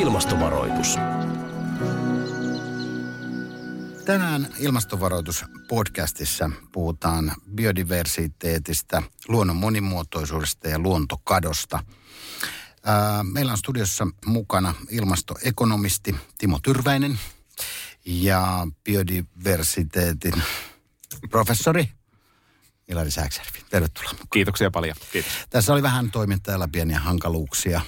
Ilmastovaroitus. Tänään ilmastovaroituspodcastissa puhutaan biodiversiteetistä, luonnon monimuotoisuudesta ja luontokadosta. Meillä on studiossa mukana ilmastoekonomisti Timo Tyrväinen ja biodiversiteetin professori Ilari Sääksjärvi. Tervetuloa. Kiitoksia paljon. Kiitos. Tässä oli vähän toimittajalla pieniä hankaluuksia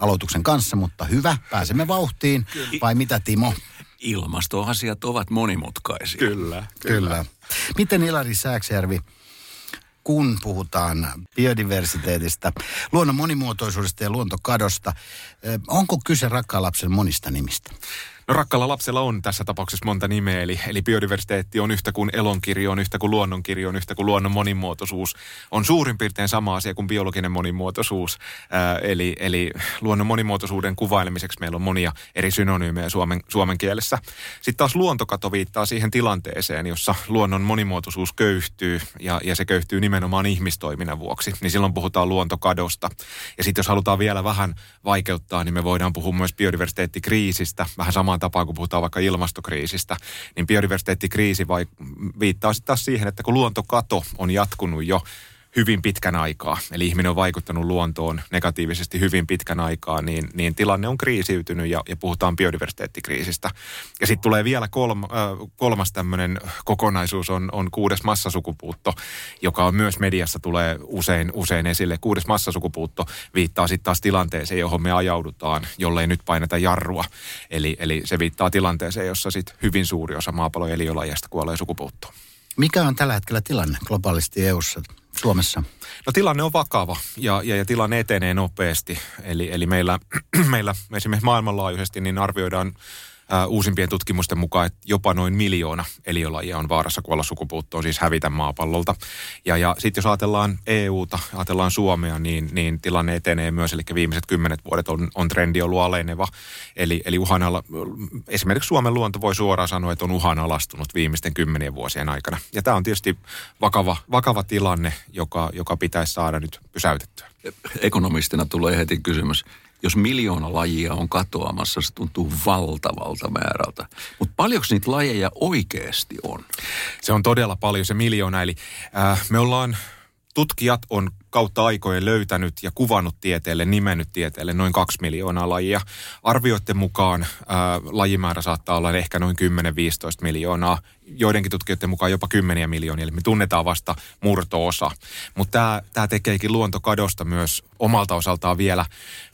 aloituksen kanssa, mutta hyvä, pääsemme vauhtiin. Vai mitä Timo? Ilmastoasiat ovat monimutkaisia. Kyllä. Kyllä. Miten Ilari Sääksjärvi, kun puhutaan biodiversiteetistä, luonnon monimuotoisuudesta ja luontokadosta, eh, onko kyse rakkaan lapsen monista nimistä? No rakkalla lapsella on tässä tapauksessa monta nimeä, eli, eli biodiversiteetti on yhtä kuin elonkirjo, on yhtä kuin luonnonkirjo, on yhtä kuin luonnon monimuotoisuus. On suurin piirtein sama asia kuin biologinen monimuotoisuus. Ää, eli, eli luonnon monimuotoisuuden kuvailemiseksi meillä on monia eri synonyymejä suomen, suomen kielessä. Sitten taas luontokato viittaa siihen tilanteeseen, jossa luonnon monimuotoisuus köyhtyy, ja, ja se köyhtyy nimenomaan ihmistoiminnan vuoksi. Niin silloin puhutaan luontokadosta. Ja sitten jos halutaan vielä vähän vaikeuttaa, niin me voidaan puhua myös biodiversiteettikriisistä, vähän samaan tapaan kuin puhutaan vaikka ilmastokriisistä. Niin biodiversiteettikriisi vai, viittaa sitten taas siihen, että kun luontokato on jatkunut jo hyvin pitkän aikaa, eli ihminen on vaikuttanut luontoon negatiivisesti hyvin pitkän aikaa, niin, niin tilanne on kriisiytynyt ja, ja puhutaan biodiversiteettikriisistä. Ja sitten tulee vielä kolm, äh, kolmas tämmöinen kokonaisuus, on, on kuudes massasukupuutto, joka on myös mediassa tulee usein, usein esille. Kuudes massasukupuutto viittaa sitten taas tilanteeseen, johon me ajaudutaan, jollei nyt paineta jarrua. Eli, eli se viittaa tilanteeseen, jossa sitten hyvin suuri osa maapallon eliölajeista kuolee sukupuuttoon. Mikä on tällä hetkellä tilanne globaalisti EU:ssa, Suomessa? No tilanne on vakava ja, ja, ja tilanne etenee nopeasti. Eli, eli meillä, meillä esimerkiksi maailmanlaajuisesti niin arvioidaan ää, uusimpien tutkimusten mukaan, että jopa noin miljoona eliölajia on vaarassa kuolla sukupuuttoon, siis hävitä maapallolta. Ja, ja sitten jos ajatellaan EUta, ajatellaan Suomea, niin, niin tilanne etenee myös, eli viimeiset kymmenet vuodet on, on trendi ollut aleneva. Eli, eli uhanala, esimerkiksi Suomen luonto voi suoraan sanoa, että on uhanalastunut viimeisten kymmenien vuosien aikana. Ja tämä on tietysti vakava, vakava tilanne, joka, joka pitäisi saada nyt pysäytettyä. Ekonomistina tulee heti kysymys. Jos miljoona lajia on katoamassa, se tuntuu valtavalta määrältä. Mutta paljonko niitä lajeja oikeasti on? Se on todella paljon se miljoona. Eli äh, me ollaan, tutkijat on kautta aikojen löytänyt ja kuvannut tieteelle, nimennyt tieteelle noin kaksi miljoonaa lajia. Arvioiden mukaan äh, lajimäärä saattaa olla ehkä noin 10-15 miljoonaa. Joidenkin tutkijoiden mukaan jopa kymmeniä miljoonia, eli me tunnetaan vasta murto-osa. Mutta tämä tekeekin luontokadosta myös omalta osaltaan vielä,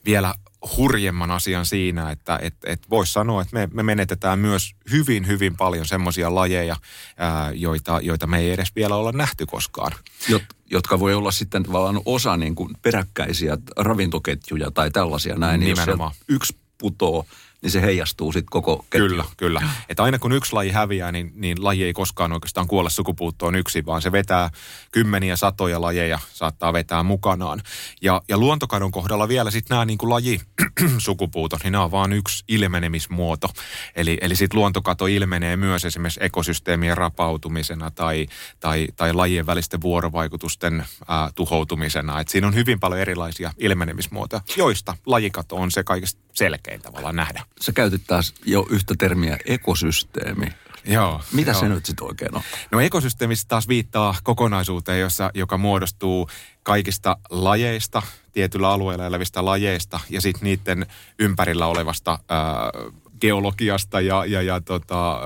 vielä hurjemman asian siinä, että et, et voisi sanoa, että me, me menetetään myös hyvin, hyvin paljon semmoisia lajeja, ää, joita, joita me ei edes vielä olla nähty koskaan. Jot, jotka voi olla sitten tavallaan osa niin kuin peräkkäisiä ravintoketjuja tai tällaisia näin. Niin jos Nimenomaan. sieltä yksi putoo, niin se heijastuu sitten koko ketjuun. Kyllä, kyllä. Että aina kun yksi laji häviää, niin, niin laji ei koskaan oikeastaan kuole sukupuuttoon yksin, vaan se vetää kymmeniä satoja lajeja, saattaa vetää mukanaan. Ja, ja luontokadon kohdalla vielä sitten nämä niin kuin lajisukupuutot, niin nämä on vain yksi ilmenemismuoto. Eli, eli sitten luontokato ilmenee myös esimerkiksi ekosysteemien rapautumisena tai, tai, tai lajien välisten vuorovaikutusten ää, tuhoutumisena. Et siinä on hyvin paljon erilaisia ilmenemismuotoja, joista lajikato on se kaikista selkein tavallaan nähdä. Sä käytit taas jo yhtä termiä ekosysteemi. Joo. Mitä joo. se nyt sitten oikein on? No ekosysteemistä taas viittaa kokonaisuuteen, jossa, joka muodostuu kaikista lajeista, tietyllä alueella elävistä lajeista ja sitten niiden ympärillä olevasta ää, geologiasta ja, ja, ja tota,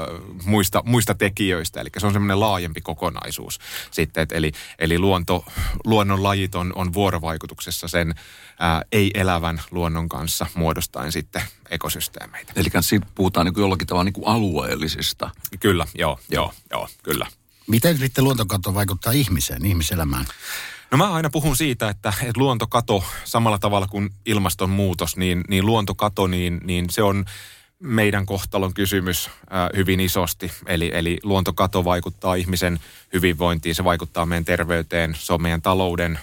muista, muista tekijöistä. Eli se on semmoinen laajempi kokonaisuus sitten. Et eli eli luonto, luonnon lajit on, on vuorovaikutuksessa sen ää, ei-elävän luonnon kanssa muodostaen sitten ekosysteemeitä. Eli siinä puhutaan niin kuin jollakin tavalla niin kuin alueellisista. Kyllä, joo, joo, joo, kyllä. Miten sitten luontokato vaikuttaa ihmiseen, ihmiselämään? No mä aina puhun siitä, että, että luontokato samalla tavalla kuin ilmastonmuutos, niin, niin luontokato, niin, niin se on meidän kohtalon kysymys hyvin isosti. Eli, eli luontokato vaikuttaa ihmisen hyvinvointiin, se vaikuttaa meidän terveyteen, se on meidän talouden,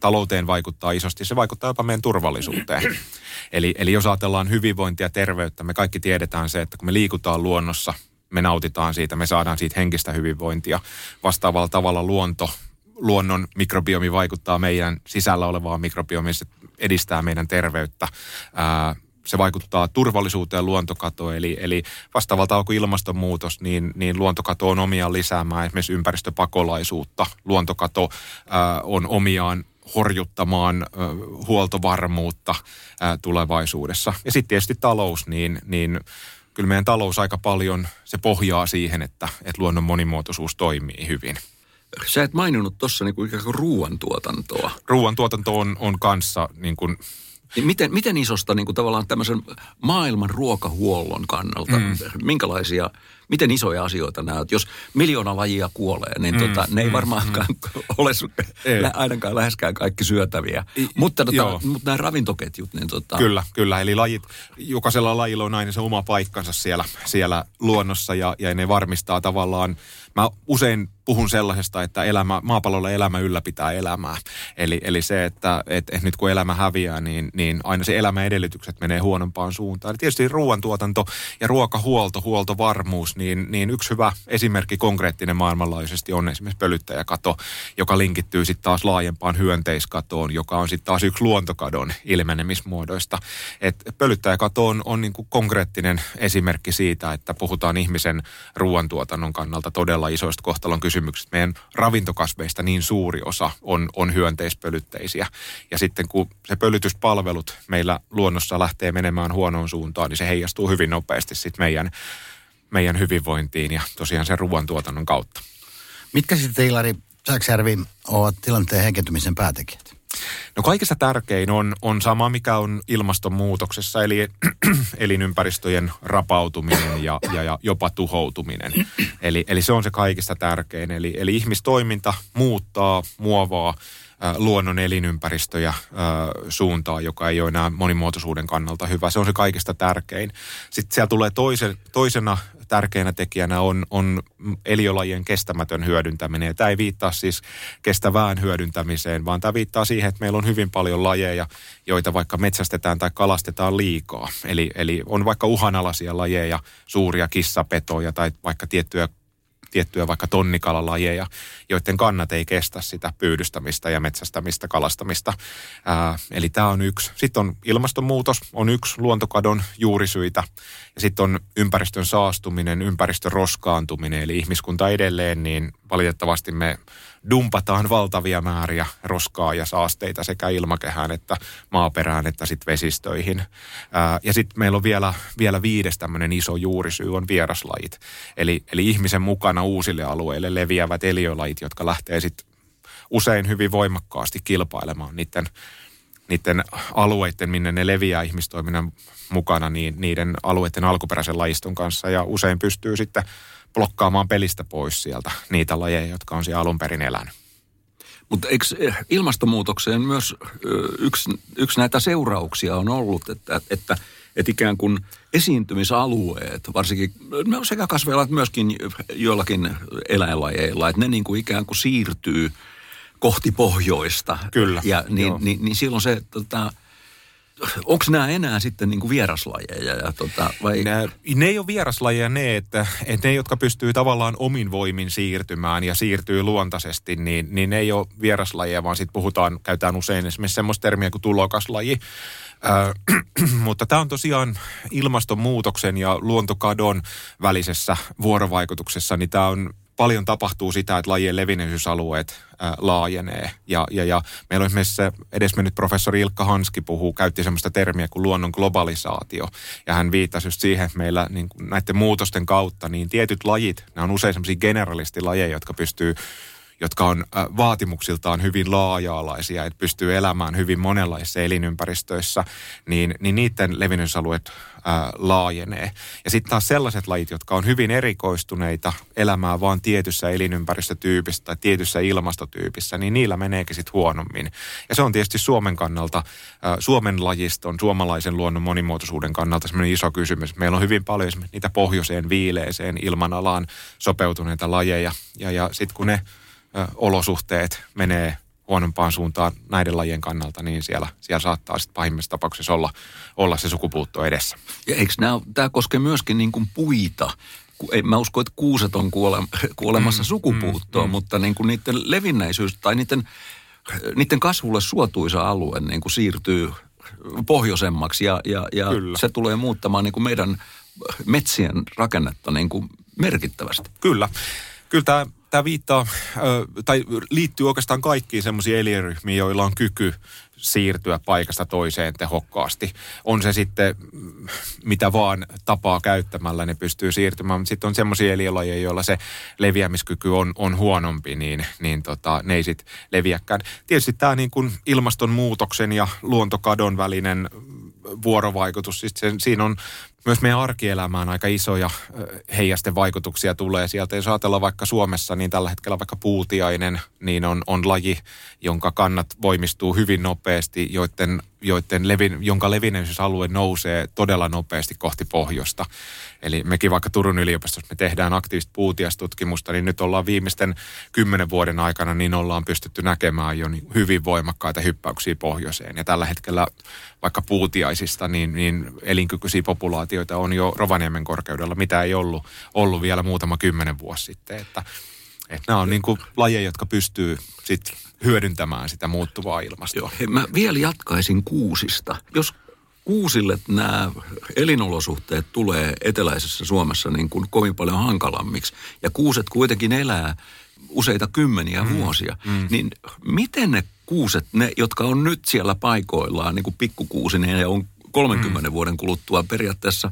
talouteen vaikuttaa isosti, se vaikuttaa jopa meidän turvallisuuteen. eli, eli jos ajatellaan hyvinvointia ja terveyttä, me kaikki tiedetään se, että kun me liikutaan luonnossa, me nautitaan siitä, me saadaan siitä henkistä hyvinvointia. Vastaavalla tavalla luonto, luonnon mikrobiomi vaikuttaa meidän sisällä olevaan mikrobiomiin, se edistää meidän terveyttä. Se vaikuttaa turvallisuuteen luontokatoon, eli, eli vastaavalta kuin ilmastonmuutos, niin, niin luontokato on omiaan lisäämään esimerkiksi ympäristöpakolaisuutta. Luontokato ää, on omiaan horjuttamaan ä, huoltovarmuutta ä, tulevaisuudessa. Ja sitten tietysti talous, niin, niin kyllä meidän talous aika paljon, se pohjaa siihen, että, että luonnon monimuotoisuus toimii hyvin. Sä et maininnut tuossa niin ikään kuin ruoantuotantoa. Ruoantuotanto on, on kanssa niin kuin niin miten, miten isosta niin kuin tavallaan tämmöisen maailman ruokahuollon kannalta, mm. minkälaisia, miten isoja asioita nämä Jos miljoona lajia kuolee, niin mm, tota, ne ei mm, varmaankaan mm. ole ei. ainakaan läheskään kaikki syötäviä. I, mutta, tota, mutta nämä ravintoketjut, niin tota... Kyllä, kyllä. Eli lajit, jokaisella lajilla on aina se oma paikkansa siellä, siellä luonnossa ja, ja ne varmistaa tavallaan mä usein puhun sellaisesta, että elämä, maapallolla elämä ylläpitää elämää. Eli, eli se, että et, et nyt kun elämä häviää, niin, niin aina se elämän edellytykset menee huonompaan suuntaan. Ja tietysti ruoantuotanto ja ruokahuolto, huoltovarmuus, niin, niin yksi hyvä esimerkki konkreettinen maailmanlaajuisesti on esimerkiksi pölyttäjäkato, joka linkittyy sitten taas laajempaan hyönteiskatoon, joka on sitten taas yksi luontokadon ilmenemismuodoista. Et pölyttäjäkato on, on niin kuin konkreettinen esimerkki siitä, että puhutaan ihmisen ruoantuotannon kannalta todella isoista kohtalon kysymyksistä. Meidän ravintokasveista niin suuri osa on, on hyönteispölytteisiä. Ja sitten kun se pölytyspalvelut meillä luonnossa lähtee menemään huonoon suuntaan, niin se heijastuu hyvin nopeasti sitten meidän, meidän hyvinvointiin ja tosiaan sen ruoantuotannon kautta. Mitkä sitten Ilari Sääksjärvi ovat tilanteen heikentymisen päätekijät? No kaikista tärkein on, on sama, mikä on ilmastonmuutoksessa, eli elinympäristöjen rapautuminen ja, ja, ja jopa tuhoutuminen. Eli, eli se on se kaikista tärkein. Eli, eli ihmistoiminta muuttaa, muovaa luonnon elinympäristöjä suuntaa, joka ei ole enää monimuotoisuuden kannalta hyvä. Se on se kaikista tärkein. Sitten siellä tulee toisen, toisena tärkeänä tekijänä on, on eliölajien kestämätön hyödyntäminen. Ja tämä ei viittaa siis kestävään hyödyntämiseen, vaan tämä viittaa siihen, että meillä on hyvin paljon lajeja, joita vaikka metsästetään tai kalastetaan liikaa. Eli, eli on vaikka uhanalaisia lajeja, suuria kissapetoja tai vaikka tiettyjä tiettyjä vaikka tonnikalalajeja, joiden kannat ei kestä sitä pyydystämistä ja metsästämistä, kalastamista. Ää, eli tämä on yksi. Sitten on ilmastonmuutos, on yksi luontokadon juurisyitä. Sitten on ympäristön saastuminen, ympäristön roskaantuminen, eli ihmiskunta edelleen, niin valitettavasti me dumpataan valtavia määriä roskaa ja saasteita sekä ilmakehään että maaperään että sitten vesistöihin. Ja sitten meillä on vielä, vielä viides tämmöinen iso juurisyy on vieraslajit. Eli, eli ihmisen mukana uusille alueille leviävät eliölajit, jotka lähtee sitten usein hyvin voimakkaasti kilpailemaan niiden niiden alueiden, minne ne leviää ihmistoiminnan mukana, niin niiden alueiden alkuperäisen lajiston kanssa ja usein pystyy sitten blokkaamaan pelistä pois sieltä niitä lajeja, jotka on siellä alun perin elänyt. Mutta eikö eh, ilmastonmuutokseen myös yksi, yksi näitä seurauksia on ollut, että, että, että ikään kuin esiintymisalueet, varsinkin no sekä kasveilla että myöskin joillakin eläinlajeilla, että ne niin kuin ikään kuin siirtyy kohti pohjoista. Kyllä. Ja niin, niin, niin silloin se tota, onko nämä enää sitten niin kuin vieraslajeja? Ja tota, vai? Nää, ne ei ole vieraslajeja ne, että, että ne, jotka pystyy tavallaan omin voimin siirtymään ja siirtyy luontaisesti, niin, niin ne ei ole vieraslajeja, vaan sitten puhutaan, käytetään usein esimerkiksi semmoista termiä kuin tulokaslaji. Äh, mutta tämä on tosiaan ilmastonmuutoksen ja luontokadon välisessä vuorovaikutuksessa, niin tämä on paljon tapahtuu sitä, että lajien levinneisyysalueet laajenee. Ja, ja, ja meillä on esimerkiksi edesmennyt professori Ilkka Hanski puhuu, käytti sellaista termiä kuin luonnon globalisaatio. Ja hän viittasi just siihen, että meillä niin näiden muutosten kautta, niin tietyt lajit, nämä on usein semmoisia generalistilajeja, jotka pystyy jotka on äh, vaatimuksiltaan hyvin laaja-alaisia, että pystyy elämään hyvin monenlaisissa elinympäristöissä, niin, niin niiden levinnysalueet ää, laajenee. Ja sitten taas sellaiset lajit, jotka on hyvin erikoistuneita elämään vaan tietyssä elinympäristötyypissä tai tietyssä ilmastotyypissä, niin niillä meneekin sitten huonommin. Ja se on tietysti Suomen kannalta, ää, Suomen lajiston, suomalaisen luonnon monimuotoisuuden kannalta semmoinen iso kysymys. Meillä on hyvin paljon niitä pohjoiseen viileeseen ilmanalaan sopeutuneita lajeja. Ja, ja sitten kun ne olosuhteet menee huonompaan suuntaan näiden lajien kannalta, niin siellä, siellä saattaa sitten pahimmassa tapauksessa olla, olla se sukupuutto edessä. Ja eikö nämä, tämä koske myöskin niin kuin puita? Ei, mä uskon, että kuuset on kuole, kuolemassa mm, sukupuuttoon, mm, mutta niin kuin niiden levinnäisyys tai niiden, niiden kasvulle suotuisa alue niin kuin siirtyy pohjoisemmaksi ja, ja, ja se tulee muuttamaan niin kuin meidän metsien rakennetta niin kuin merkittävästi. Kyllä. Kyllä tämä tämä viittaa, tai liittyy oikeastaan kaikkiin semmoisiin elinryhmiin, joilla on kyky siirtyä paikasta toiseen tehokkaasti. On se sitten mm, mitä vaan tapaa käyttämällä ne pystyy siirtymään, mutta sitten on semmoisia eliölajeja, joilla se leviämiskyky on, on huonompi, niin, niin tota, ne ei sitten leviäkään. Tietysti tämä niin kuin ilmastonmuutoksen ja luontokadon välinen vuorovaikutus, siis sen, siinä on myös meidän arkielämään aika isoja heijasten vaikutuksia tulee sieltä. Jos ajatellaan vaikka Suomessa, niin tällä hetkellä vaikka puutiainen, niin on, on laji, jonka kannat voimistuu hyvin nopeasti, joiden joiden levin, jonka levinneisyysalue nousee todella nopeasti kohti pohjoista. Eli mekin vaikka Turun yliopistossa me tehdään aktiivista puutiastutkimusta, niin nyt ollaan viimeisten kymmenen vuoden aikana niin ollaan pystytty näkemään jo hyvin voimakkaita hyppäyksiä pohjoiseen. Ja tällä hetkellä vaikka puutiaisista, niin, niin elinkykyisiä populaatioita on jo Rovaniemen korkeudella, mitä ei ollut, ollut vielä muutama kymmenen vuosi sitten. Että, että nämä on niin kuin lajeja, jotka pystyy sitten hyödyntämään sitä muuttuvaa ilmastoa. Joo. Hei, mä vielä jatkaisin kuusista. Jos kuusille nämä elinolosuhteet tulee eteläisessä Suomessa niin kuin kovin paljon hankalammiksi, ja kuuset kuitenkin elää useita kymmeniä mm. vuosia, mm. niin miten ne kuuset, ne jotka on nyt siellä paikoillaan, niin kuin pikkukuusinen ja on 30 mm. vuoden kuluttua periaatteessa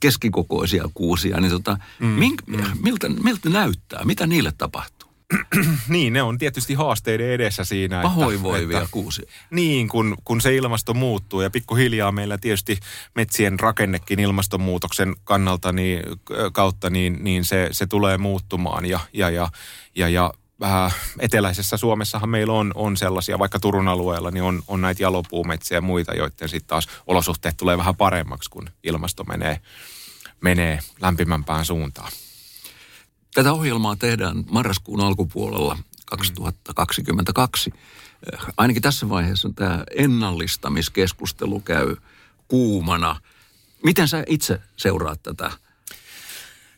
keskikokoisia kuusia, niin tota, mm. mink, mm. miltä, miltä näyttää? Mitä niille tapahtuu? niin, ne on tietysti haasteiden edessä siinä. Pahoinvoivia että, kuusia. Niin, kun, kun se ilmasto muuttuu ja pikkuhiljaa meillä tietysti metsien rakennekin ilmastonmuutoksen kannalta niin, kautta, niin, niin se, se tulee muuttumaan ja, ja, ja, ja, ja äh, eteläisessä Suomessahan meillä on, on sellaisia, vaikka Turun alueella, niin on, on näitä jalopuumetsiä ja muita, joiden sitten taas olosuhteet tulee vähän paremmaksi, kun ilmasto menee, menee lämpimämpään suuntaan. Tätä ohjelmaa tehdään marraskuun alkupuolella 2022. Ainakin tässä vaiheessa tämä ennallistamiskeskustelu käy kuumana. Miten sä itse seuraat tätä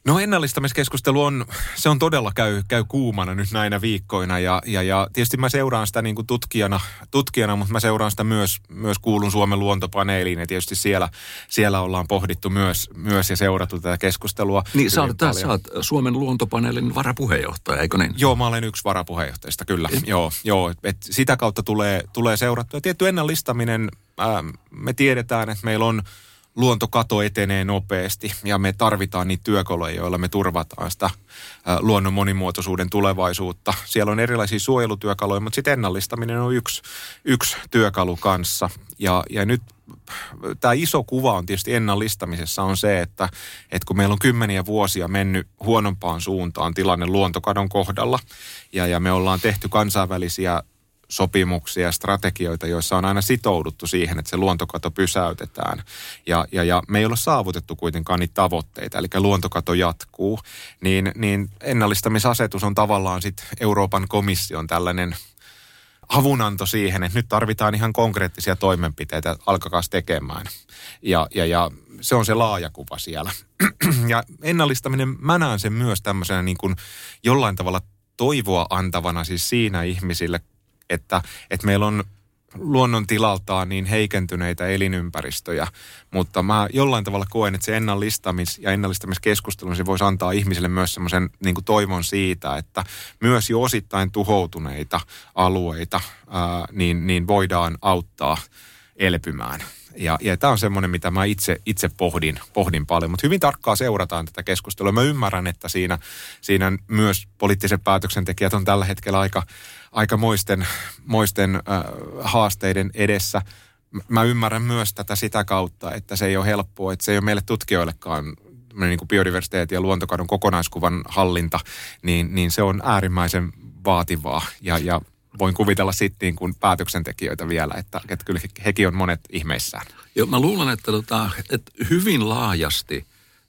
No ennallistamiskeskustelu on, se on todella käy, käy kuumana nyt näinä viikkoina ja, ja, ja tietysti mä seuraan sitä niin kuin tutkijana, tutkijana, mutta mä seuraan sitä myös, myös kuulun Suomen luontopaneeliin ja tietysti siellä, siellä ollaan pohdittu myös, myös ja seurattu tätä keskustelua. Niin sä oot, sä oot Suomen luontopaneelin varapuheenjohtaja, eikö niin? Joo, mä olen yksi varapuheenjohtajista, kyllä. Et... Joo, joo et sitä kautta tulee, tulee seurattua. Tietty ennallistaminen, ää, me tiedetään, että meillä on luontokato etenee nopeasti ja me tarvitaan niitä työkaluja, joilla me turvataan sitä luonnon monimuotoisuuden tulevaisuutta. Siellä on erilaisia suojelutyökaluja, mutta sitten ennallistaminen on yksi, yksi työkalu kanssa. Ja, ja nyt tämä iso kuva on tietysti ennallistamisessa on se, että, että kun meillä on kymmeniä vuosia mennyt huonompaan suuntaan tilanne luontokadon kohdalla ja, ja me ollaan tehty kansainvälisiä sopimuksia ja strategioita, joissa on aina sitouduttu siihen, että se luontokato pysäytetään. Ja, ja, ja me ei ole saavutettu kuitenkaan niitä tavoitteita, eli luontokato jatkuu. Niin, niin ennallistamisasetus on tavallaan sitten Euroopan komission tällainen avunanto siihen, että nyt tarvitaan ihan konkreettisia toimenpiteitä, alkakaa tekemään. Ja, ja, ja se on se laaja kuva siellä. ja ennallistaminen, mä näen sen myös tämmöisenä niin kuin jollain tavalla toivoa antavana siis siinä ihmisille, että, että meillä on luonnontilaltaan niin heikentyneitä elinympäristöjä, mutta mä jollain tavalla koen, että se ennallistamis- ja ennallistamiskeskustelu se voisi antaa ihmisille myös semmoisen niin toivon siitä, että myös jo osittain tuhoutuneita alueita ää, niin, niin voidaan auttaa elpymään. Ja, ja tämä on semmoinen, mitä mä itse, itse pohdin, pohdin paljon. Mutta hyvin tarkkaa seurataan tätä keskustelua. Mä ymmärrän, että siinä, siinä myös poliittiset päätöksentekijät on tällä hetkellä aika, aika moisten, moisten äh, haasteiden edessä. Mä ymmärrän myös tätä sitä kautta, että se ei ole helppoa, että se ei ole meille tutkijoillekaan niin kuin biodiversiteetin ja luontokadon kokonaiskuvan hallinta, niin, niin se on äärimmäisen vaativaa ja, ja voin kuvitella sitten niin kuin päätöksentekijöitä vielä, että, että kyllä hekin on monet ihmeissään. Joo, mä luulen, että, tota, että hyvin laajasti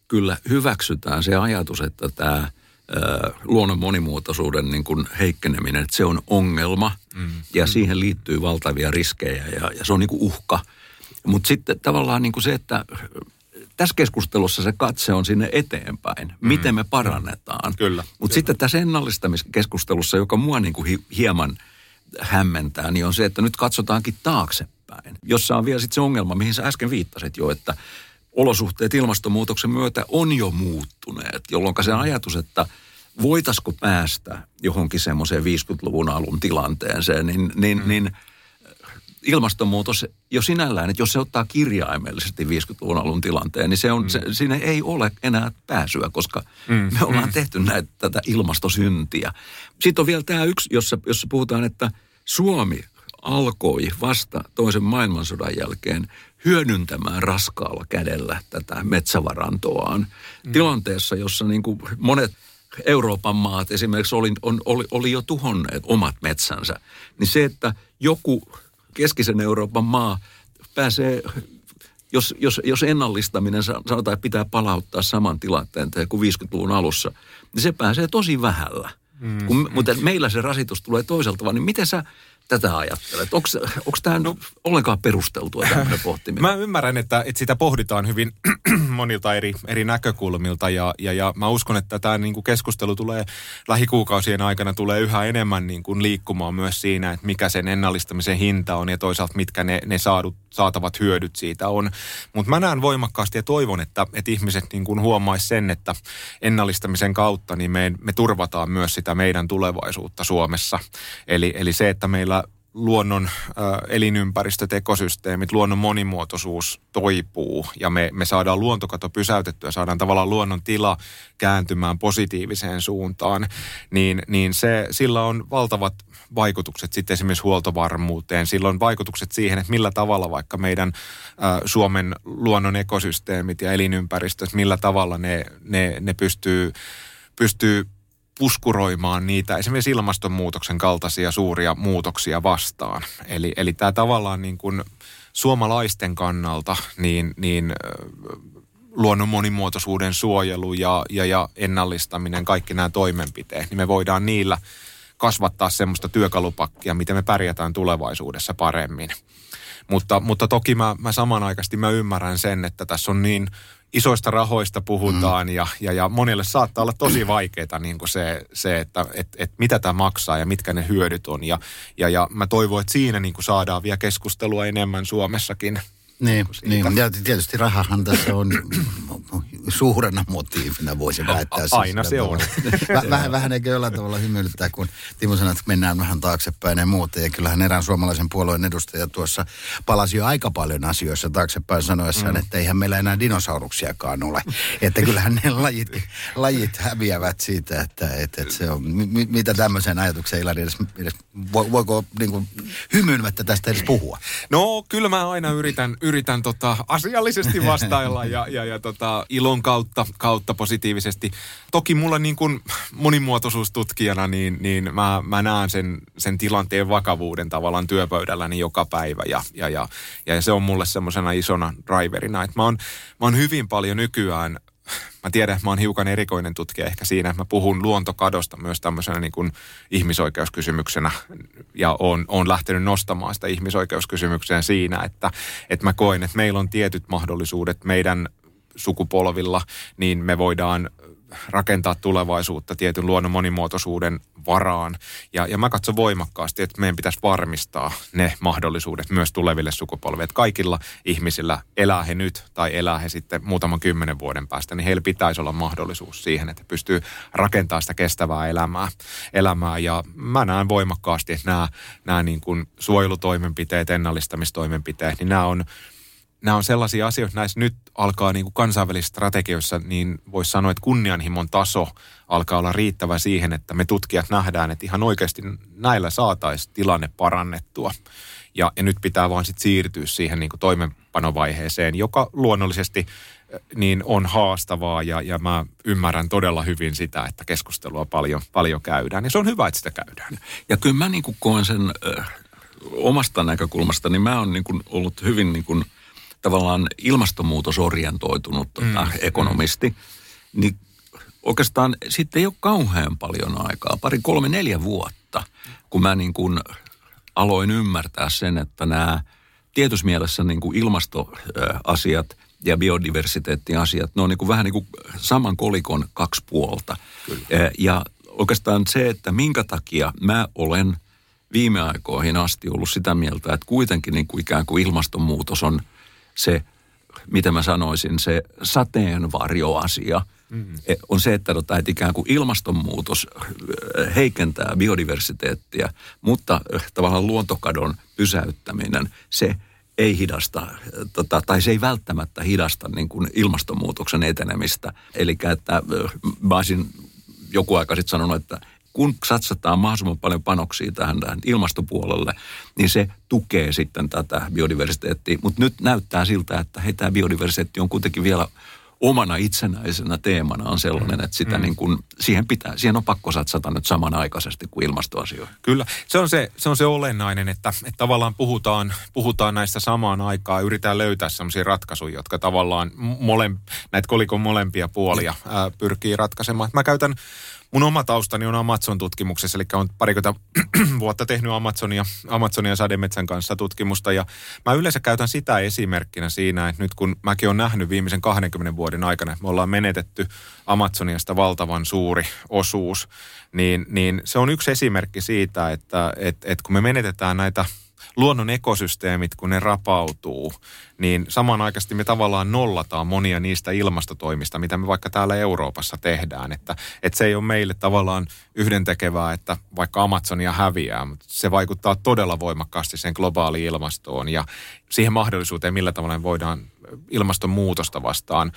kyllä hyväksytään se ajatus, että tämä luonnon monimuotoisuuden niin kuin heikkeneminen, että se on ongelma mm. ja mm. siihen liittyy valtavia riskejä ja, ja se on niin kuin uhka. Mutta sitten tavallaan niin kuin se, että tässä keskustelussa se katse on sinne eteenpäin. Mm. Miten me parannetaan. Kyllä. Mutta sitten tässä ennallistamiskeskustelussa, joka mua niin kuin hi- hieman hämmentää, niin on se, että nyt katsotaankin taaksepäin. Jossa on vielä sitten se ongelma, mihin sä äsken viittasit jo, että olosuhteet ilmastonmuutoksen myötä on jo muuttuneet, jolloin se ajatus, että voitaisiko päästä johonkin semmoiseen 50-luvun alun tilanteeseen, niin, niin, mm. niin ilmastonmuutos jo sinällään, että jos se ottaa kirjaimellisesti 50-luvun alun tilanteen, niin se on, mm. se, siinä ei ole enää pääsyä, koska mm. me ollaan mm. tehty näitä, tätä ilmastosyntiä. Sitten on vielä tämä yksi, jossa, jossa puhutaan, että Suomi alkoi vasta toisen maailmansodan jälkeen hyödyntämään raskaalla kädellä tätä metsävarantoaan mm. tilanteessa, jossa niin kuin monet Euroopan maat esimerkiksi oli, on, oli, oli jo tuhonneet omat metsänsä. Niin se, että joku keskisen Euroopan maa pääsee, jos, jos, jos ennallistaminen sanotaan, että pitää palauttaa saman tilanteen kuin 50-luvun alussa, niin se pääsee tosi vähällä. Mm. Kun, mutta meillä se rasitus tulee toiselta vaan, niin miten sä tätä ajattelet? Onko tämä no, ollenkaan perusteltua tämmöinen pohtiminen? Mä ymmärrän, että, että sitä pohditaan hyvin monilta eri, eri näkökulmilta ja, ja, ja mä uskon, että tämä niin kuin keskustelu tulee lähikuukausien aikana tulee yhä enemmän niin kuin liikkumaan myös siinä, että mikä sen ennallistamisen hinta on ja toisaalta mitkä ne, ne saadut, saatavat hyödyt siitä on. Mutta mä näen voimakkaasti ja toivon, että, että ihmiset niin kuin huomaisi sen, että ennallistamisen kautta niin me, me turvataan myös sitä meidän tulevaisuutta Suomessa. Eli, eli se, että meillä luonnon äh, elinympäristöt, ekosysteemit, luonnon monimuotoisuus toipuu ja me, me saadaan luontokato pysäytettyä, saadaan tavallaan luonnon tila kääntymään positiiviseen suuntaan, niin, niin se, sillä on valtavat vaikutukset sitten esimerkiksi huoltovarmuuteen. Sillä on vaikutukset siihen, että millä tavalla vaikka meidän äh, Suomen luonnon ekosysteemit ja elinympäristöt, millä tavalla ne, ne, ne pystyy, pystyy puskuroimaan niitä esimerkiksi ilmastonmuutoksen kaltaisia suuria muutoksia vastaan. Eli, eli tämä tavallaan niin kuin suomalaisten kannalta niin, niin luonnon monimuotoisuuden suojelu ja, ja, ja ennallistaminen, kaikki nämä toimenpiteet, niin me voidaan niillä kasvattaa semmoista työkalupakkia, miten me pärjätään tulevaisuudessa paremmin. Mutta, mutta toki mä, mä samanaikaisesti mä ymmärrän sen, että tässä on niin isoista rahoista puhutaan mm. ja, ja, ja monille saattaa olla tosi vaikeaa niin kuin se, se, että et, et mitä tämä maksaa ja mitkä ne hyödyt on. Ja, ja, ja mä toivon, että siinä niin kuin saadaan vielä keskustelua enemmän Suomessakin niin, niin, ja tietysti rahahan tässä on suurena motiivina, voisi väittää. Aina se on. Vähän, vähän eikö jollain tavalla hymyilyttää, kun Timo sanoi, että mennään vähän taaksepäin ja muuta. Ja kyllähän erään suomalaisen puolueen edustaja tuossa palasi jo aika paljon asioissa taaksepäin sanoessaan, mm. että eihän meillä enää dinosauruksiakaan ole. että kyllähän ne lajit, lajit häviävät siitä, että, että, että se on, mitä tämmöisen ajatuksen Ilari edes, edes voiko niin kuin, hymyilymättä tästä edes puhua? No kyllä mä aina yritän, yritän tota, asiallisesti vastailla ja, ja, ja tota, ilon kautta, kautta positiivisesti. Toki mulla niin kuin monimuotoisuustutkijana, niin, niin mä, mä näen sen, sen tilanteen vakavuuden tavallaan työpöydälläni joka päivä. Ja, ja, ja, ja se on mulle semmoisena isona driverina, että mä oon, mä oon hyvin paljon nykyään mä tiedän, että mä oon hiukan erikoinen tutkija ehkä siinä, että mä puhun luontokadosta myös tämmöisenä niin kuin ihmisoikeuskysymyksenä. Ja oon, oon lähtenyt nostamaan sitä ihmisoikeuskysymykseen siinä, että, että mä koen, että meillä on tietyt mahdollisuudet meidän sukupolvilla, niin me voidaan rakentaa tulevaisuutta tietyn luonnon monimuotoisuuden varaan. Ja, ja mä katson voimakkaasti, että meidän pitäisi varmistaa ne mahdollisuudet myös tuleville sukupolville. Että kaikilla ihmisillä, elää he nyt tai elää he sitten muutaman kymmenen vuoden päästä, niin heillä pitäisi olla mahdollisuus siihen, että pystyy rakentamaan sitä kestävää elämää. elämää. Ja mä näen voimakkaasti, että nämä, nämä niin kuin suojelutoimenpiteet, ennallistamistoimenpiteet, niin nämä on nämä on sellaisia asioita, näissä nyt alkaa niin kuin kansainvälisissä strategioissa, niin voisi sanoa, että kunnianhimon taso alkaa olla riittävä siihen, että me tutkijat nähdään, että ihan oikeasti näillä saataisiin tilanne parannettua. Ja, ja nyt pitää vaan sitten siirtyä siihen niin kuin toimenpanovaiheeseen, joka luonnollisesti niin on haastavaa ja, ja mä ymmärrän todella hyvin sitä, että keskustelua paljon, paljon käydään. Ja se on hyvä, että sitä käydään. Ja kyllä mä niin kuin koen sen äh, omasta näkökulmasta, niin mä oon niin kuin ollut hyvin niin kuin, tavallaan ilmastonmuutosorientoitunut tota, mm. ekonomisti. Niin oikeastaan sitten ei ole kauhean paljon aikaa, pari, kolme, neljä vuotta, kun mä niin kuin aloin ymmärtää sen, että nämä tietyssä mielessä niin kuin ilmastoasiat – ja biodiversiteettiasiat, ne on niin kuin vähän niin kuin saman kolikon kaksi puolta. Kyllä. Ja oikeastaan se, että minkä takia mä olen viime aikoihin asti ollut sitä mieltä, että kuitenkin niin kuin ikään kuin ilmastonmuutos on se, mitä mä sanoisin, se sateenvarjoasia, mm-hmm. on se, että, tota, että ikään kuin ilmastonmuutos heikentää biodiversiteettiä, mutta tavallaan luontokadon pysäyttäminen, se – ei hidasta, tota, tai se ei välttämättä hidasta niin kuin ilmastonmuutoksen etenemistä. Eli että mä olisin joku aika sitten sanonut, että kun satsataan mahdollisimman paljon panoksia tähän, tähän ilmastopuolelle, niin se tukee sitten tätä biodiversiteettiä. Mutta nyt näyttää siltä, että hei, tämä biodiversiteetti on kuitenkin vielä omana itsenäisenä teemana on sellainen, että sitä mm. niin kuin, siihen, pitää, siihen on pakko satsata nyt samanaikaisesti kuin ilmastoasioihin. Kyllä, se on se, se, on se olennainen, että, että tavallaan puhutaan, puhutaan näistä samaan aikaan, yritetään löytää sellaisia ratkaisuja, jotka tavallaan mole, näitä kolikon molempia puolia ää, pyrkii ratkaisemaan. Mä käytän mun oma taustani on Amazon-tutkimuksessa, eli on parikymmentä vuotta tehnyt Amazonia, Amazonia sademetsän kanssa tutkimusta. Ja mä yleensä käytän sitä esimerkkinä siinä, että nyt kun mäkin olen nähnyt viimeisen 20 vuoden aikana, että me ollaan menetetty Amazoniasta valtavan suuri osuus, niin, niin se on yksi esimerkki siitä, että et, et kun me menetetään näitä – luonnon ekosysteemit, kun ne rapautuu, niin samanaikaisesti me tavallaan nollataan monia niistä ilmastotoimista, mitä me vaikka täällä Euroopassa tehdään. Että, että se ei ole meille tavallaan yhdentekevää, että vaikka Amazonia häviää, mutta se vaikuttaa todella voimakkaasti sen globaaliin ilmastoon ja siihen mahdollisuuteen, millä tavalla me voidaan ilmastonmuutosta vastaan,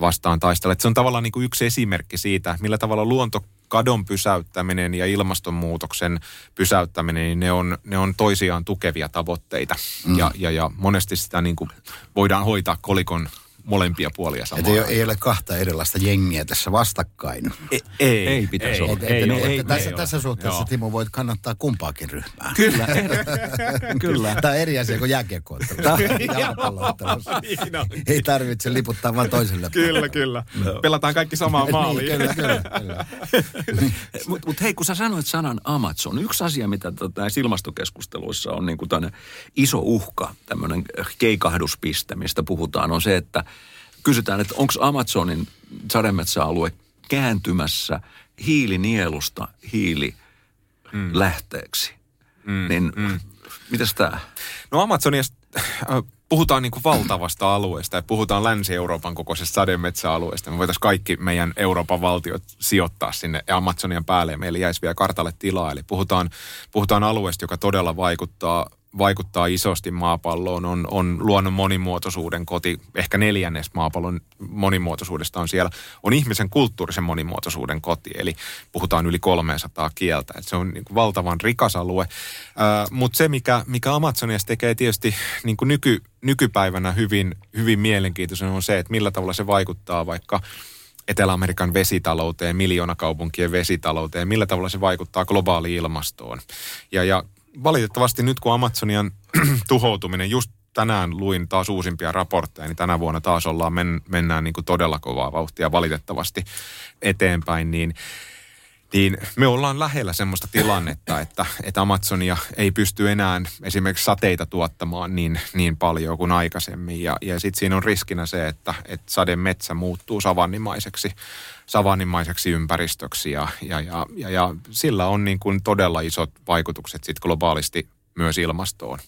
vastaan taistella. Että se on tavallaan niin kuin yksi esimerkki siitä, millä tavalla luonto kadon pysäyttäminen ja ilmastonmuutoksen pysäyttäminen, niin ne on, ne on toisiaan tukevia tavoitteita. Mm. Ja, ja, ja monesti sitä niin kuin voidaan hoitaa kolikon molempia puolia samaan. Ei, ei ole kahta erilaista jengiä tässä vastakkain. Ei, ei, ei pitäisi ei, olla. Et, ei, ei, ei, tässä, ei tässä suhteessa Joo. Timo voit kannattaa kumpaakin ryhmää. Kyllä, kyllä. Tämä on eri asia kuin jääkiekkoottelussa. ei tarvitse liputtaa vain toiselle. Kyllä, kyllä. No. Pelataan kaikki samaan niin, maaliin. kyllä, kyllä, kyllä. Mutta mut hei, kun sä sanoit sanan Amazon, yksi asia, mitä tota, näissä ilmastokeskusteluissa on niin kuin iso uhka, tämmöinen keikahduspiste, mistä puhutaan, on se, että kysytään, että onko Amazonin sademetsäalue kääntymässä hiilinielusta hiililähteeksi. Mm. Niin mm. mitäs tämä? No Amazoniasta äh, puhutaan niin kuin valtavasta alueesta ja puhutaan Länsi-Euroopan kokoisesta sademetsäalueesta. Me voitaisiin kaikki meidän Euroopan valtiot sijoittaa sinne Amazonian päälle ja meillä jäisi vielä kartalle tilaa. Eli puhutaan, puhutaan alueesta, joka todella vaikuttaa vaikuttaa isosti maapalloon, on, on luonnon monimuotoisuuden koti, ehkä neljännes maapallon monimuotoisuudesta on siellä, on ihmisen kulttuurisen monimuotoisuuden koti, eli puhutaan yli 300 kieltä, että se on niin kuin valtavan rikas alue, mutta se mikä, mikä Amazoniasta tekee tietysti niin kuin nyky, nykypäivänä hyvin, hyvin mielenkiintoisen on se, että millä tavalla se vaikuttaa vaikka Etelä-Amerikan vesitalouteen, miljoonakaupunkien vesitalouteen, millä tavalla se vaikuttaa globaaliin ilmastoon. Ja, ja valitettavasti nyt kun Amazonian tuhoutuminen, just tänään luin taas uusimpia raportteja, niin tänä vuonna taas ollaan men, mennään niin kuin todella kovaa vauhtia valitettavasti eteenpäin, niin niin me ollaan lähellä semmoista tilannetta, että, että Amazonia ei pysty enää esimerkiksi sateita tuottamaan niin, niin paljon kuin aikaisemmin. Ja, ja sitten siinä on riskinä se, että, että sademetsä muuttuu savannimaiseksi, savannimaiseksi ympäristöksi ja, ja, ja, ja, ja sillä on niin kuin todella isot vaikutukset sitten globaalisti myös ilmastoon,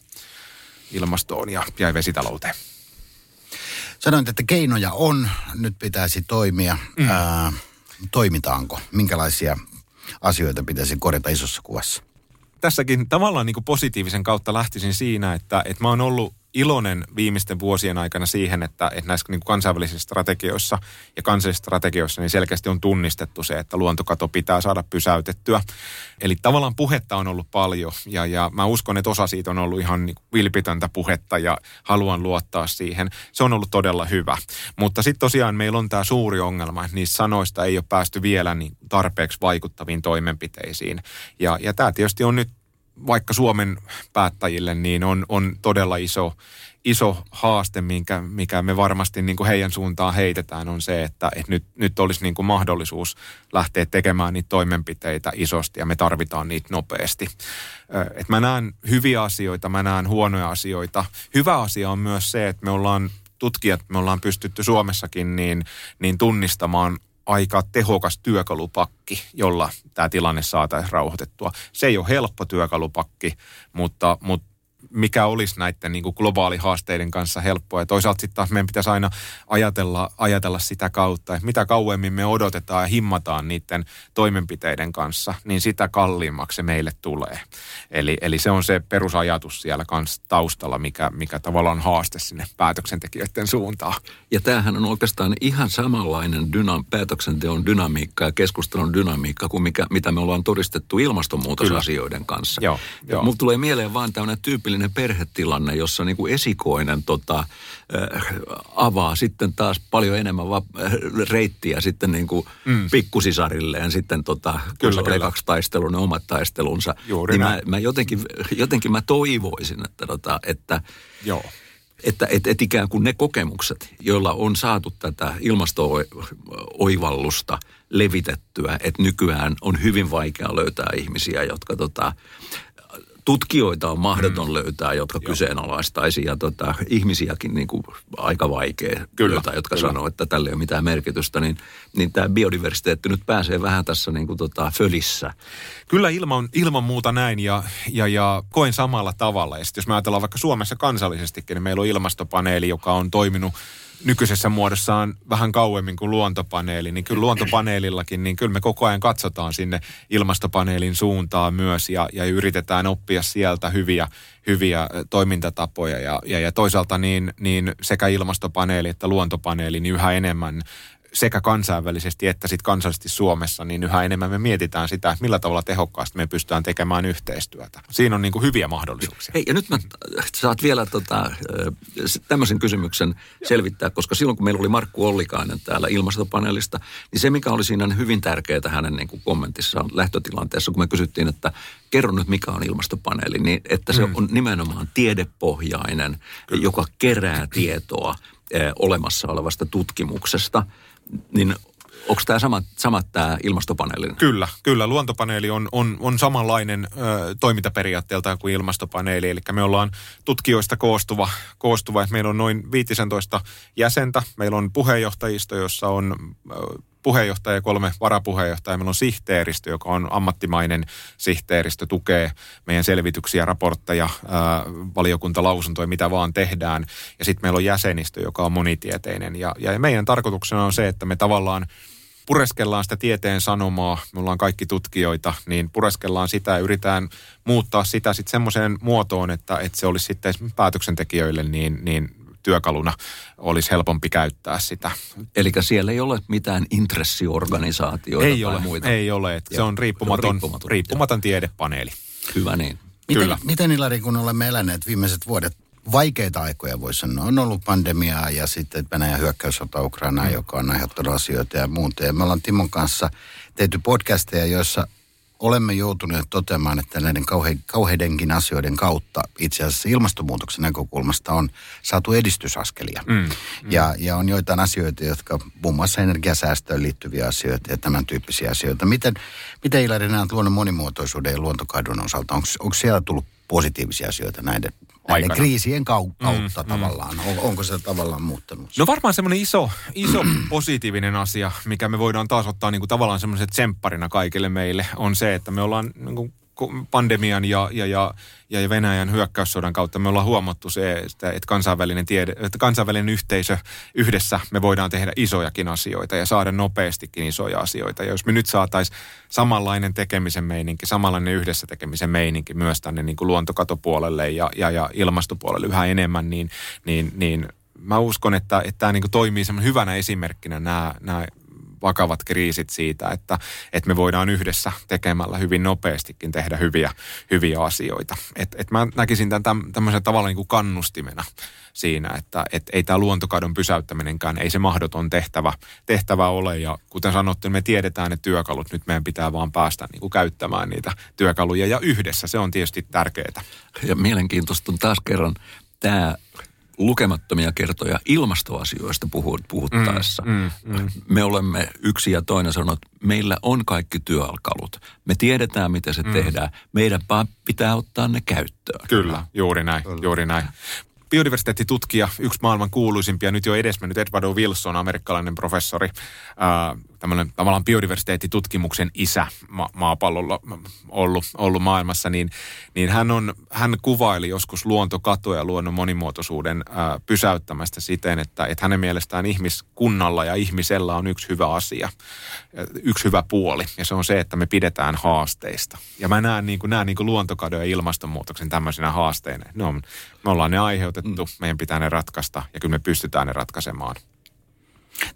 ilmastoon ja, ja vesitalouteen. Sanoit, että keinoja on, nyt pitäisi toimia. Mm. Ää, toimitaanko? Minkälaisia asioita pitäisi korjata isossa kuvassa? Tässäkin tavallaan niin kuin positiivisen kautta lähtisin siinä, että, että mä oon ollut iloinen viimeisten vuosien aikana siihen, että, että näissä niin kansainvälisissä strategioissa ja kansallisissa strategioissa niin selkeästi on tunnistettu se, että luontokato pitää saada pysäytettyä. Eli tavallaan puhetta on ollut paljon ja, ja mä uskon, että osa siitä on ollut ihan niin vilpitöntä puhetta ja haluan luottaa siihen. Se on ollut todella hyvä. Mutta sitten tosiaan meillä on tämä suuri ongelma, että niistä sanoista ei ole päästy vielä niin tarpeeksi vaikuttaviin toimenpiteisiin. Ja, ja tämä tietysti on nyt vaikka Suomen päättäjille, niin on, on todella iso, iso haaste, minkä, mikä me varmasti niin kuin heidän suuntaan heitetään, on se, että, että nyt, nyt olisi niin kuin mahdollisuus lähteä tekemään niitä toimenpiteitä isosti ja me tarvitaan niitä nopeasti. Et mä näen hyviä asioita, mä näen huonoja asioita. Hyvä asia on myös se, että me ollaan tutkijat, me ollaan pystytty Suomessakin niin, niin tunnistamaan aika tehokas työkalupakki, jolla tämä tilanne saataisiin rauhoitettua. Se ei ole helppo työkalupakki, mutta, mutta mikä olisi näiden niin kuin globaalihaasteiden kanssa helppoa. Ja toisaalta sitten taas meidän pitäisi aina ajatella, ajatella sitä kautta, että mitä kauemmin me odotetaan ja himmataan niiden toimenpiteiden kanssa, niin sitä kalliimmaksi se meille tulee. Eli, eli se on se perusajatus siellä kanssa taustalla, mikä, mikä tavallaan haaste sinne päätöksentekijöiden suuntaan. Ja tämähän on oikeastaan ihan samanlainen dyna- päätöksenteon dynamiikka ja keskustelun dynamiikka kuin mikä, mitä me ollaan todistettu ilmastonmuutosasioiden Kyllä. kanssa. Joo, joo. Mulla tulee mieleen vain tämmöinen tyypillinen perhetilanne, jossa niin kuin esikoinen tota, äh, avaa sitten taas paljon enemmän va- äh, reittiä sitten niin kuin mm. pikkusisarilleen sitten tota, kyllä, kun kyllä. kaksi taistelua, ne omat taistelunsa. Juuri niin mä, mä jotenkin, jotenkin mä toivoisin, että, tota, että Joo että et, et ikään kuin ne kokemukset, joilla on saatu tätä ilmasto-oivallusta levitettyä, että nykyään on hyvin vaikea löytää ihmisiä, jotka tota, tutkijoita on mahdoton mm. löytää, jotka Joo. kyseenalaistaisi ja tota, ihmisiäkin niin kuin aika vaikea kyllä, löytää, jotka kyllä. sanoo, että tälle ei ole mitään merkitystä, niin, niin tämä biodiversiteetti nyt pääsee vähän tässä niin kuin tota, fölissä. Kyllä ilman, ilman muuta näin ja, ja, ja koen samalla tavalla. Ja jos me ajatellaan vaikka Suomessa kansallisestikin, niin meillä on ilmastopaneeli, joka on toiminut nykyisessä muodossaan vähän kauemmin kuin luontopaneeli, niin kyllä luontopaneelillakin, niin kyllä me koko ajan katsotaan sinne ilmastopaneelin suuntaan myös ja, ja yritetään oppia sieltä hyviä, hyviä toimintatapoja. Ja, ja, ja toisaalta niin, niin sekä ilmastopaneeli että luontopaneeli niin yhä enemmän sekä kansainvälisesti että sitten kansallisesti Suomessa, niin yhä enemmän me mietitään sitä, että millä tavalla tehokkaasti me pystytään tekemään yhteistyötä. Siinä on niin kuin hyviä mahdollisuuksia. Hei, ja nyt mä saat vielä tota, tämmöisen kysymyksen selvittää, koska silloin kun meillä oli Markku Ollikainen täällä ilmastopaneelista, niin se mikä oli siinä hyvin tärkeää hänen niin kuin kommentissaan lähtötilanteessa, kun me kysyttiin, että kerro nyt mikä on ilmastopaneeli, niin että se mm. on nimenomaan tiedepohjainen, Kyllä. joka kerää tietoa olemassa olevasta tutkimuksesta – niin onko tämä sama, sama tämä ilmastopaneeli? Kyllä, kyllä. Luontopaneeli on, on, on samanlainen ö, toimintaperiaatteeltaan kuin ilmastopaneeli. Eli me ollaan tutkijoista koostuva, koostuva että meillä on noin 15 jäsentä. Meillä on puheenjohtajisto, jossa on ö, puheenjohtaja ja kolme varapuheenjohtajaa. Meillä on sihteeristö, joka on ammattimainen sihteeristö, tukee meidän selvityksiä, raportteja, valiokuntalausuntoja, mitä vaan tehdään. Ja sitten meillä on jäsenistö, joka on monitieteinen. Ja, ja meidän tarkoituksena on se, että me tavallaan pureskellaan sitä tieteen sanomaa, me ollaan kaikki tutkijoita, niin pureskellaan sitä ja yritetään muuttaa sitä sitten semmoiseen muotoon, että, että se olisi sitten päätöksentekijöille niin, niin työkaluna olisi helpompi käyttää sitä. Eli siellä ei ole mitään intressiorganisaatioita ei tai ole, muita? Ei ole, että se on riippumaton, riippumaton, riippumaton tiedepaneeli. Hyvä niin. Miten, Kyllä. miten Ilari, kun olemme eläneet viimeiset vuodet vaikeita aikoja, voisi sanoa. On ollut pandemiaa ja sitten Venäjän hyökkäyssota Ukrainaan, mm. joka on aiheuttanut asioita ja muuta. Ja me ollaan Timon kanssa tehty podcasteja, joissa olemme joutuneet toteamaan, että näiden kauhe, kauheidenkin asioiden kautta itse asiassa ilmastonmuutoksen näkökulmasta on saatu edistysaskelia. Mm, mm. Ja, ja on joitain asioita, jotka muun muassa energiasäästöön liittyviä asioita ja tämän tyyppisiä asioita. Miten, miten Ilari näet luonnon monimuotoisuuden ja luontokadun osalta? Onko, onko siellä tullut positiivisia asioita näiden näiden kriisien mm, kautta mm, tavallaan? On, onko se tavallaan muuttanut? No varmaan semmoinen iso, iso positiivinen asia, mikä me voidaan taas ottaa niin kuin tavallaan semmoisen tsempparina kaikille meille, on se, että me ollaan niin kuin pandemian ja, ja, ja, ja Venäjän hyökkäyssodan kautta me ollaan huomattu se, että, että, kansainvälinen tiede, että kansainvälinen yhteisö yhdessä me voidaan tehdä isojakin asioita ja saada nopeastikin isoja asioita. Ja jos me nyt saataisiin samanlainen tekemisen meininki, samanlainen yhdessä tekemisen meininki myös tänne niin kuin luontokatopuolelle ja, ja, ja ilmastopuolelle yhä enemmän, niin, niin, niin mä uskon, että, että tämä niin toimii hyvänä esimerkkinä nämä, nämä vakavat kriisit siitä, että, että me voidaan yhdessä tekemällä hyvin nopeastikin tehdä hyviä, hyviä asioita. Et, et mä näkisin tämän tämmöisen tavalla niin kuin kannustimena siinä, että et ei tämä luontokadon pysäyttäminenkään, ei se mahdoton tehtävä, tehtävä ole. Ja kuten sanottu, me tiedetään ne työkalut, nyt meidän pitää vaan päästä niin kuin käyttämään niitä työkaluja ja yhdessä, se on tietysti tärkeää. Ja mielenkiintoista on taas kerran tämä lukemattomia kertoja ilmastoasioista puhuttaessa. Mm, mm, mm. Me olemme yksi ja toinen sanonut, että meillä on kaikki työkalut. Me tiedetään, miten se mm. tehdään. Meidän pitää ottaa ne käyttöön. Kyllä, juuri näin, Kyllä. juuri näin biodiversiteettitutkija, yksi maailman kuuluisimpia, nyt jo edesmennyt Edward. Wilson, amerikkalainen professori, tämmöinen tavallaan biodiversiteettitutkimuksen isä ma- maapallolla ollut, ollut maailmassa, niin, niin hän, on, hän kuvaili joskus luontokatoa ja luonnon monimuotoisuuden ää, pysäyttämästä siten, että, että hänen mielestään ihmiskunnalla ja ihmisellä on yksi hyvä asia, yksi hyvä puoli, ja se on se, että me pidetään haasteista. Ja mä näen, niin kuin, näen niin kuin luontokadon ja ilmastonmuutoksen tämmöisenä haasteina. Ne on, me ollaan ne aiheutettu, mm. meidän pitää ne ratkaista, ja kyllä me pystytään ne ratkaisemaan.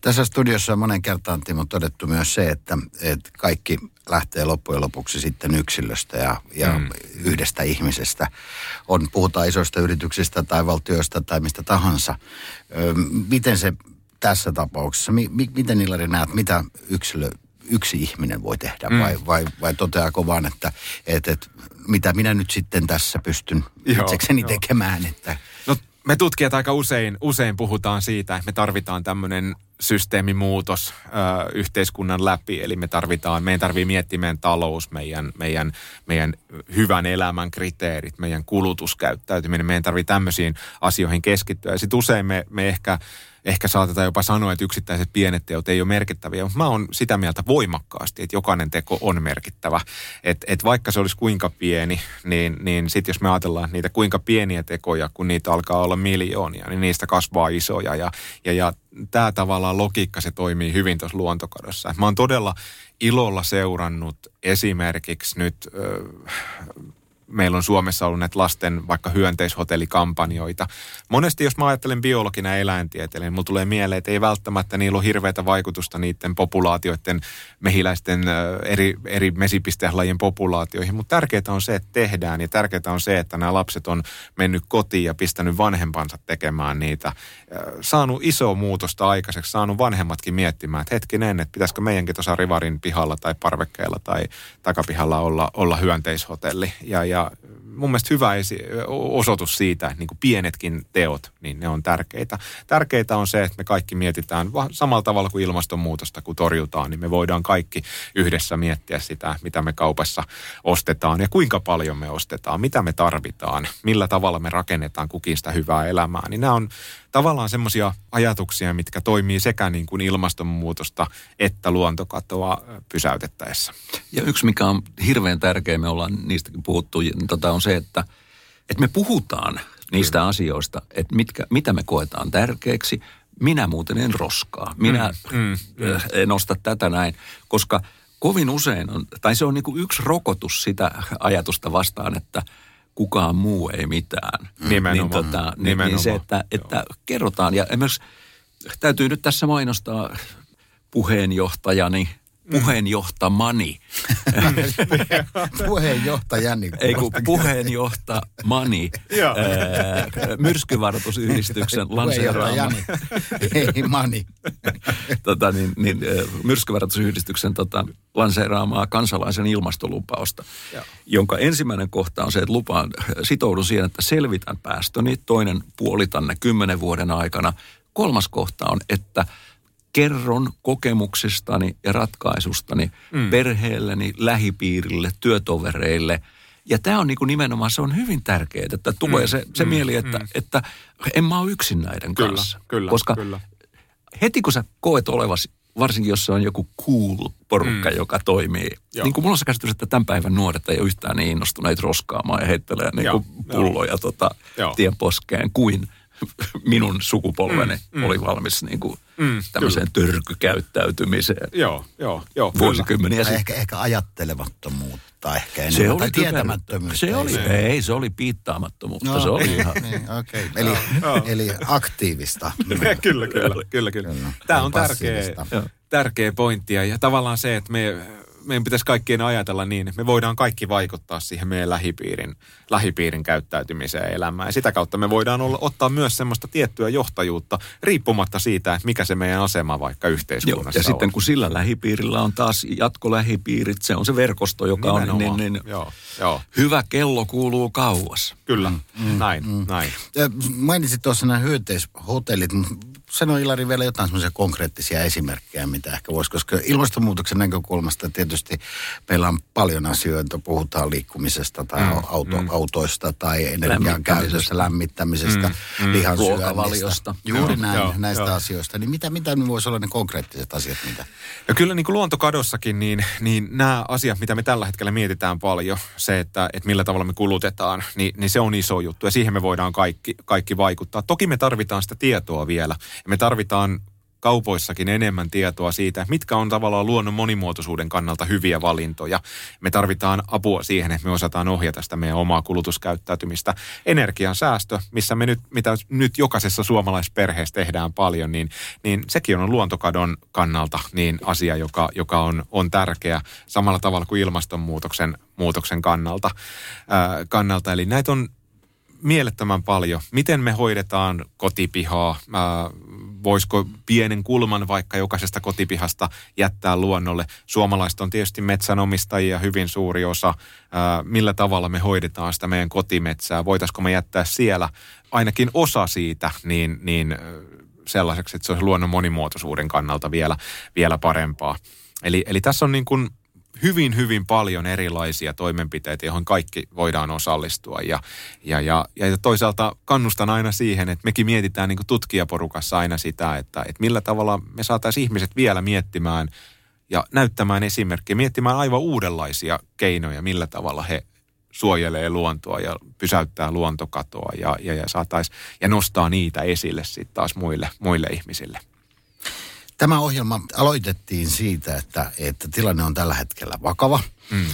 Tässä studiossa on monen kertaan Timo todettu myös se, että, että kaikki lähtee loppujen lopuksi sitten yksilöstä ja, ja mm. yhdestä ihmisestä. On, puhutaan isoista yrityksistä tai valtioista tai mistä tahansa. Ö, miten se tässä tapauksessa, mi, mi, miten Ilari näet, mitä yksilö, yksi ihminen voi tehdä mm. vai, vai, vai toteako vaan, että, että, että mitä minä nyt sitten tässä pystyn itsekseni tekemään. Että... Me tutkijat aika usein, usein puhutaan siitä, että me tarvitaan tämmöinen systeemimuutos ö, yhteiskunnan läpi. Eli me tarvitaan, meidän tarvii miettiä meidän talous, meidän, meidän, meidän hyvän elämän kriteerit, meidän kulutuskäyttäytyminen. Meidän tarvii tämmöisiin asioihin keskittyä. Ja sitten usein me, me ehkä ehkä saatetaan jopa sanoa, että yksittäiset pienet teot ei ole merkittäviä, mutta mä oon sitä mieltä voimakkaasti, että jokainen teko on merkittävä. Että et vaikka se olisi kuinka pieni, niin, niin sitten jos me ajatellaan että niitä kuinka pieniä tekoja, kun niitä alkaa olla miljoonia, niin niistä kasvaa isoja. Ja, ja, ja tämä tavallaan logiikka, se toimii hyvin tuossa luontokadossa. Mä oon todella ilolla seurannut esimerkiksi nyt... meillä on Suomessa ollut näitä lasten vaikka hyönteishotellikampanjoita. Monesti jos mä ajattelen biologina eläintieteilijänä, niin mulla tulee mieleen, että ei välttämättä niillä ole hirveätä vaikutusta niiden populaatioiden, mehiläisten eri, eri mesipistehlajien populaatioihin, mutta tärkeää on se, että tehdään ja tärkeää on se, että nämä lapset on mennyt kotiin ja pistänyt vanhempansa tekemään niitä. Saanut iso muutosta aikaiseksi, saanut vanhemmatkin miettimään, että hetkinen, että pitäisikö meidänkin tuossa Rivarin pihalla tai parvekkeella tai takapihalla olla, olla hyönteishotelli. Ja, ja ja mun mielestä hyvä esi- osoitus siitä, että niin kuin pienetkin teot, niin ne on tärkeitä. Tärkeitä on se, että me kaikki mietitään samalla tavalla kuin ilmastonmuutosta, kun torjutaan, niin me voidaan kaikki yhdessä miettiä sitä, mitä me kaupassa ostetaan ja kuinka paljon me ostetaan, mitä me tarvitaan, millä tavalla me rakennetaan kukin sitä hyvää elämää. Niin nämä on tavallaan semmoisia ajatuksia, mitkä toimii sekä niin kuin ilmastonmuutosta että luontokatoa pysäytettäessä. Ja yksi, mikä on hirveän tärkeä, me ollaan niistäkin puhuttu, tota on se, että, että me puhutaan niistä Kyllä. asioista, että mitkä, mitä me koetaan tärkeäksi. Minä muuten en roskaa. Minä mm, mm, en osta tätä näin, koska kovin usein on, tai se on niin kuin yksi rokotus sitä ajatusta vastaan, että – kukaan muu ei mitään. Mm. Nimenomaan. Niin, tota, niin, niin se, että, että kerrotaan. Ja esimerkiksi täytyy nyt tässä mainostaa puheenjohtajani, puheenjohtamani. Puheenjohtajani. Ei kun puheenjohtamani. myrskyvaroitusyhdistyksen lanseeraama. Ei mani. tota, niin, niin, myrskyvaroitusyhdistyksen tota, lanseeraamaa kansalaisen ilmastolupausta, Joo. jonka ensimmäinen kohta on se, että lupaan, sitoudun siihen, että selvitän päästöni, toinen puolitan ne kymmenen vuoden aikana. Kolmas kohta on, että – kerron kokemuksistani ja ratkaisustani mm. perheelleni, lähipiirille, työtovereille. Ja tämä on niin kuin nimenomaan, se on hyvin tärkeää, että tulee mm. se, se mm. mieli, että, mm. että en mä ole yksin näiden kyllä, kanssa. Kyllä, Koska kyllä. heti kun sä koet olevasi varsinkin jos se on joku cool porukka, mm. joka toimii. Joo. Niin kuin mulla on se käsitys, että tämän päivän nuoret ei ole yhtään niin innostuneita roskaamaan ja heittelee niin kuin pulloja tota, Joo. tien poskeen kuin minun sukupolveni Mm, mm. oli valmis niin kuin Mm, tämmöiseen törkykäyttäytymiseen Joo, joo, joo. kyllä. vuosikymmeniä sitten. ehkä, ehkä ajattelemattomuutta ehkä enemmän. Se tai oli, tietämättömyyttä. se oli, Ei ei, se oli piittaamattomuutta. No, se oli niin, ihan, niin, okei. Eli, Joo. eli aktiivista. kyllä, kyllä, kyllä, kyllä. Kyllä. Tämä on tärkeä. Joo. tärkeä pointti ja tavallaan se, että me, meidän pitäisi kaikkien ajatella niin, että me voidaan kaikki vaikuttaa siihen meidän lähipiirin, lähipiirin käyttäytymiseen ja elämään. Ja sitä kautta me voidaan olla, ottaa myös semmoista tiettyä johtajuutta riippumatta siitä, että mikä se meidän asema vaikka Joo, yhteiskunnassa ja sitten on. kun sillä lähipiirillä on taas jatkolähipiirit, se on se verkosto, joka on niin, Nimenomaan. niin, Joo, joo, hyvä kello kuuluu kauas. kyllä, näin, näin. Ö, Mainitsit tuossa nämä hyönteishotellit. Sano Ilari vielä jotain semmoisia konkreettisia esimerkkejä, mitä ehkä voisi, koska ilmastonmuutoksen näkökulmasta tietysti meillä on paljon asioita, puhutaan liikkumisesta tai mm, auto, mm. autoista tai energian käytöstä, lämmittämisestä, mm, mm, Ruokavaliosta. Juuri Joo, näin, joo, näistä joo. asioista. Niin mitä, mitä voisi olla ne konkreettiset asiat, mitä? Ja kyllä niin kuin luontokadossakin, niin, niin nämä asiat, mitä me tällä hetkellä mietitään paljon, se, että, että millä tavalla me kulutetaan, niin, niin se on iso juttu ja siihen me voidaan kaikki, kaikki vaikuttaa. Toki me tarvitaan sitä tietoa vielä me tarvitaan kaupoissakin enemmän tietoa siitä, mitkä on tavallaan luonnon monimuotoisuuden kannalta hyviä valintoja. Me tarvitaan apua siihen, että me osataan ohjata sitä meidän omaa kulutuskäyttäytymistä. Energian säästö, missä me nyt, mitä nyt jokaisessa suomalaisperheessä tehdään paljon, niin, niin sekin on luontokadon kannalta niin asia, joka, joka on, on tärkeä samalla tavalla kuin ilmastonmuutoksen muutoksen kannalta. Ää, kannalta. Eli näitä on mielettömän paljon. Miten me hoidetaan kotipihaa? Ää, voisiko pienen kulman vaikka jokaisesta kotipihasta jättää luonnolle? Suomalaiset on tietysti metsänomistajia hyvin suuri osa. Ää, millä tavalla me hoidetaan sitä meidän kotimetsää? Voitaisiko me jättää siellä ainakin osa siitä niin, niin sellaiseksi, että se olisi luonnon monimuotoisuuden kannalta vielä, vielä parempaa. Eli, eli tässä on niin kuin hyvin, hyvin paljon erilaisia toimenpiteitä, joihin kaikki voidaan osallistua. Ja, ja, ja, ja toisaalta kannustan aina siihen, että mekin mietitään niin tutkijaporukassa aina sitä, että, että millä tavalla me saataisiin ihmiset vielä miettimään ja näyttämään esimerkkejä, miettimään aivan uudenlaisia keinoja, millä tavalla he suojelee luontoa ja pysäyttää luontokatoa ja, ja, ja, saatais, ja nostaa niitä esille sitten taas muille, muille ihmisille. Tämä ohjelma aloitettiin siitä, että, että tilanne on tällä hetkellä vakava, mm.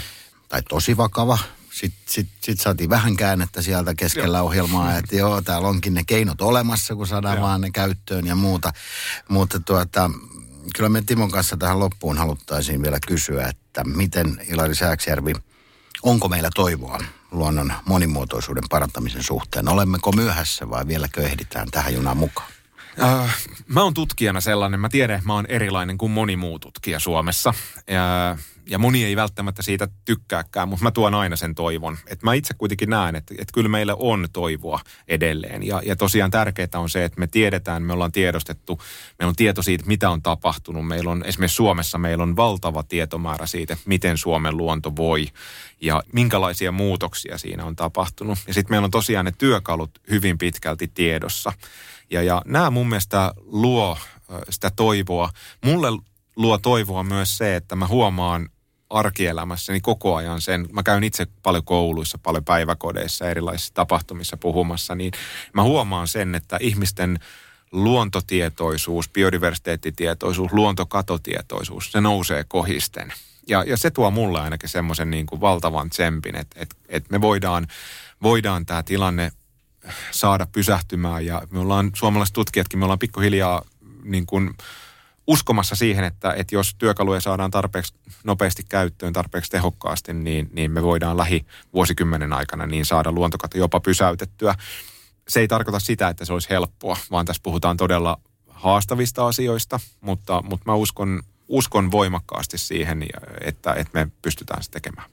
tai tosi vakava. Sitten sit, sit saatiin vähän käännettä sieltä keskellä joo. ohjelmaa, että joo, täällä onkin ne keinot olemassa, kun saadaan joo. vaan ne käyttöön ja muuta. Mutta tuota, kyllä me Timon kanssa tähän loppuun haluttaisiin vielä kysyä, että miten Ilari Sääksjärvi, onko meillä toivoa luonnon monimuotoisuuden parantamisen suhteen? Olemmeko myöhässä vai vieläkö ehditään tähän junaan mukaan? Äh, mä oon tutkijana sellainen, mä tiedän, että mä oon erilainen kuin moni muu tutkija Suomessa. Ja, ja moni ei välttämättä siitä tykkääkään, mutta mä tuon aina sen toivon. Että mä itse kuitenkin näen, että, että kyllä meillä on toivoa edelleen. Ja, ja tosiaan tärkeää on se, että me tiedetään, me ollaan tiedostettu, meillä on tieto siitä, mitä on tapahtunut. Meillä on esimerkiksi Suomessa meillä on valtava tietomäärä siitä, miten Suomen luonto voi ja minkälaisia muutoksia siinä on tapahtunut. Ja sitten meillä on tosiaan ne työkalut hyvin pitkälti tiedossa. Ja, ja nämä mun mielestä luo ö, sitä toivoa. Mulle luo toivoa myös se, että mä huomaan arkielämässäni koko ajan sen. Mä käyn itse paljon kouluissa, paljon päiväkodeissa, erilaisissa tapahtumissa puhumassa, niin mä huomaan sen, että ihmisten luontotietoisuus, biodiversiteettitietoisuus, luontokatotietoisuus, se nousee kohisten. Ja, ja se tuo mulle ainakin semmoisen niin kuin valtavan tsempin, että, että, että me voidaan, voidaan tämä tilanne saada pysähtymään. Ja me ollaan, suomalaiset tutkijatkin, me ollaan pikkuhiljaa niin kuin uskomassa siihen, että, että jos työkaluja saadaan tarpeeksi nopeasti käyttöön, tarpeeksi tehokkaasti, niin, niin me voidaan lähi vuosikymmenen aikana niin saada luontokato jopa pysäytettyä. Se ei tarkoita sitä, että se olisi helppoa, vaan tässä puhutaan todella haastavista asioista, mutta, mutta mä uskon, uskon voimakkaasti siihen, että, että me pystytään se tekemään.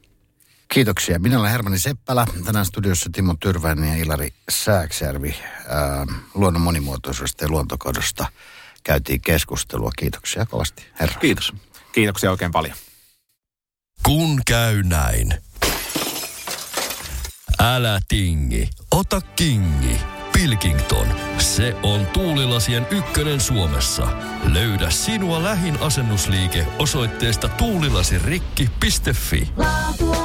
Kiitoksia. Minä olen Hermanni Seppälä. Tänään studiossa Timo Tyrväinen ja Ilari Sääksjärvi ää, luonnon monimuotoisuudesta ja luontokadosta käytiin keskustelua. Kiitoksia kovasti, herra. Kiitos. Kiitoksia oikein paljon. Kun käy näin. Älä tingi, ota kingi. Pilkington. Se on tuulilasien ykkönen Suomessa. Löydä sinua lähin asennusliike osoitteesta tuulilasirikki.fi. Laatu